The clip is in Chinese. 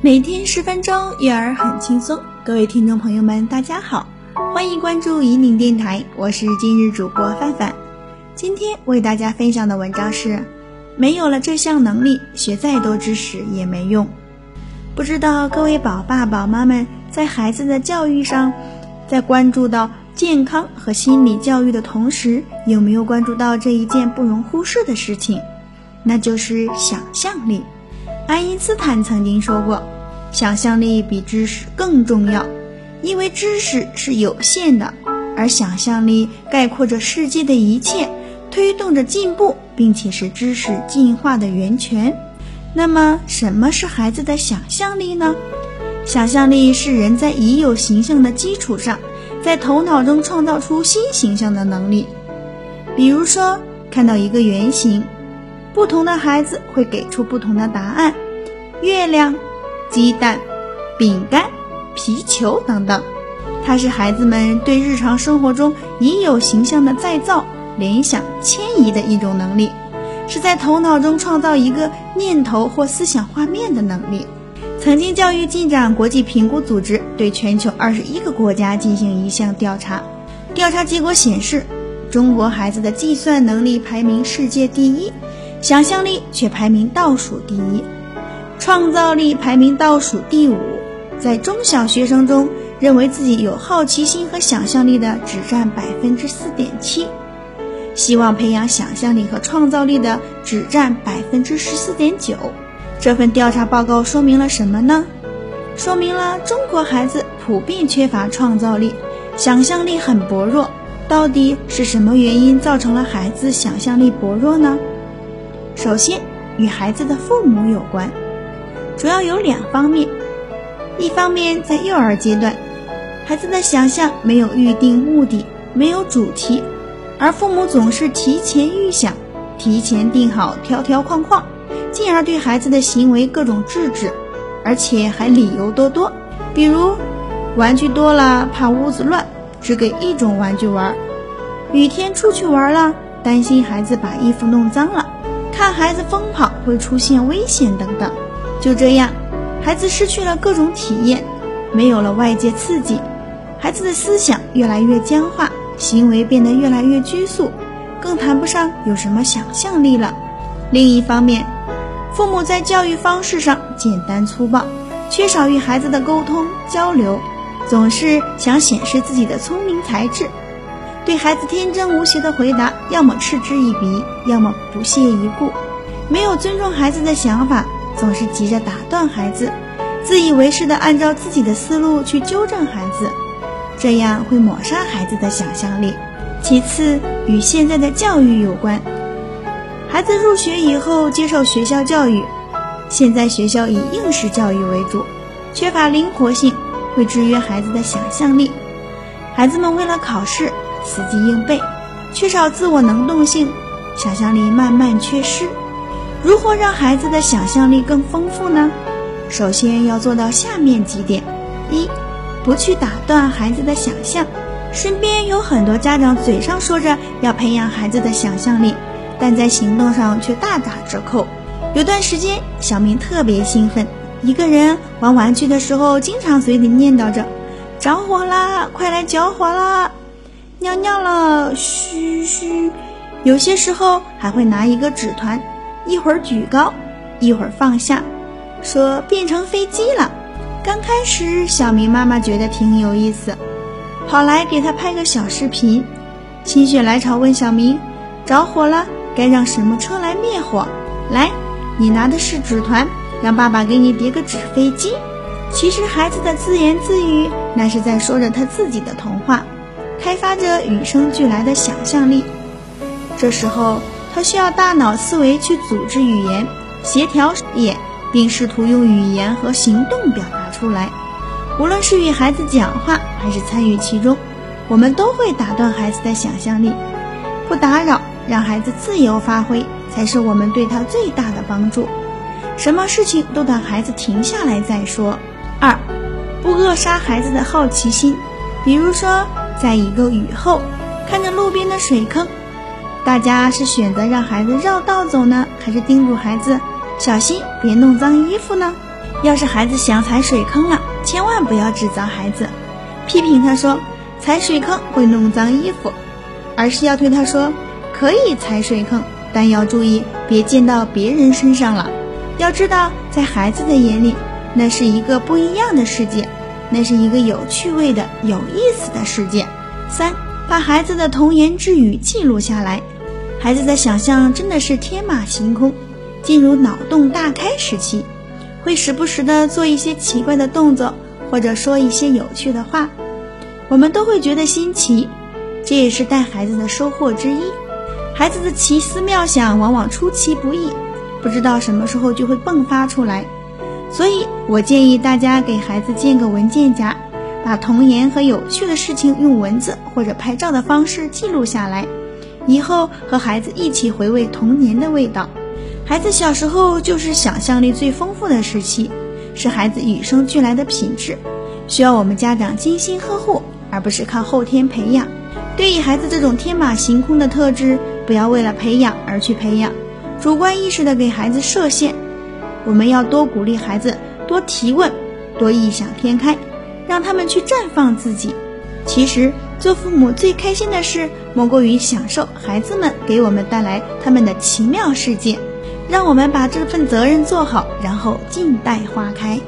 每天十分钟，育儿很轻松。各位听众朋友们，大家好，欢迎关注引领电台，我是今日主播范范。今天为大家分享的文章是：没有了这项能力，学再多知识也没用。不知道各位宝爸宝妈们在孩子的教育上，在关注到健康和心理教育的同时，有没有关注到这一件不容忽视的事情？那就是想象力。爱因斯坦曾经说过：“想象力比知识更重要，因为知识是有限的，而想象力概括着世界的一切，推动着进步，并且是知识进化的源泉。”那么，什么是孩子的想象力呢？想象力是人在已有形象的基础上，在头脑中创造出新形象的能力。比如说，看到一个圆形。不同的孩子会给出不同的答案，月亮、鸡蛋、饼干、皮球等等，它是孩子们对日常生活中已有形象的再造、联想、迁移的一种能力，是在头脑中创造一个念头或思想画面的能力。曾经，教育进展国际评估组织对全球二十一个国家进行一项调查，调查结果显示，中国孩子的计算能力排名世界第一。想象力却排名倒数第一，创造力排名倒数第五。在中小学生中，认为自己有好奇心和想象力的只占百分之四点七，希望培养想象力和创造力的只占百分之十四点九。这份调查报告说明了什么呢？说明了中国孩子普遍缺乏创造力，想象力很薄弱。到底是什么原因造成了孩子想象力薄弱呢？首先，与孩子的父母有关，主要有两方面。一方面，在幼儿阶段，孩子的想象没有预定目的，没有主题，而父母总是提前预想，提前定好条条框框，进而对孩子的行为各种制止，而且还理由多多。比如，玩具多了怕屋子乱，只给一种玩具玩；雨天出去玩了，担心孩子把衣服弄脏了。看孩子疯跑会出现危险等等，就这样，孩子失去了各种体验，没有了外界刺激，孩子的思想越来越僵化，行为变得越来越拘束，更谈不上有什么想象力了。另一方面，父母在教育方式上简单粗暴，缺少与孩子的沟通交流，总是想显示自己的聪明才智。对孩子天真无邪的回答，要么嗤之以鼻，要么不屑一顾，没有尊重孩子的想法，总是急着打断孩子，自以为是的按照自己的思路去纠正孩子，这样会抹杀孩子的想象力。其次，与现在的教育有关，孩子入学以后接受学校教育，现在学校以应试教育为主，缺乏灵活性，会制约孩子的想象力。孩子们为了考试。死记硬背，缺少自我能动性，想象力慢慢缺失。如何让孩子的想象力更丰富呢？首先要做到下面几点：一，不去打断孩子的想象。身边有很多家长嘴上说着要培养孩子的想象力，但在行动上却大打折扣。有段时间，小明特别兴奋，一个人玩玩具的时候，经常嘴里念叨着：“着火啦，快来救火啦！”尿尿了，嘘嘘。有些时候还会拿一个纸团，一会儿举高，一会儿放下，说变成飞机了。刚开始，小明妈妈觉得挺有意思，跑来给他拍个小视频，心血来潮问小明：着火了，该让什么车来灭火？来，你拿的是纸团，让爸爸给你叠个纸飞机。其实孩子的自言自语，那是在说着他自己的童话。开发着与生俱来的想象力，这时候他需要大脑思维去组织语言、协调眼，并试图用语言和行动表达出来。无论是与孩子讲话，还是参与其中，我们都会打断孩子的想象力。不打扰，让孩子自由发挥，才是我们对他最大的帮助。什么事情都等孩子停下来再说。二，不扼杀孩子的好奇心，比如说。在一个雨后，看着路边的水坑，大家是选择让孩子绕道走呢，还是叮嘱孩子小心别弄脏衣服呢？要是孩子想踩水坑了，千万不要指责孩子，批评他说踩水坑会弄脏衣服，而是要对他说可以踩水坑，但要注意别溅到别人身上了。要知道，在孩子的眼里，那是一个不一样的世界，那是一个有趣味的、有意思的世界。三，把孩子的童言稚语记录下来。孩子的想象真的是天马行空，进入脑洞大开时期。会时不时的做一些奇怪的动作，或者说一些有趣的话，我们都会觉得新奇，这也是带孩子的收获之一。孩子的奇思妙想往往出其不意，不知道什么时候就会迸发出来。所以我建议大家给孩子建个文件夹，把童言和有趣的事情用文字或者拍照的方式记录下来，以后和孩子一起回味童年的味道。孩子小时候就是想象力最丰富的时期，是孩子与生俱来的品质，需要我们家长精心呵护，而不是靠后天培养。对于孩子这种天马行空的特质，不要为了培养而去培养，主观意识的给孩子设限。我们要多鼓励孩子，多提问，多异想天开，让他们去绽放自己。其实，做父母最开心的事，莫过于享受孩子们给我们带来他们的奇妙世界。让我们把这份责任做好，然后静待花开。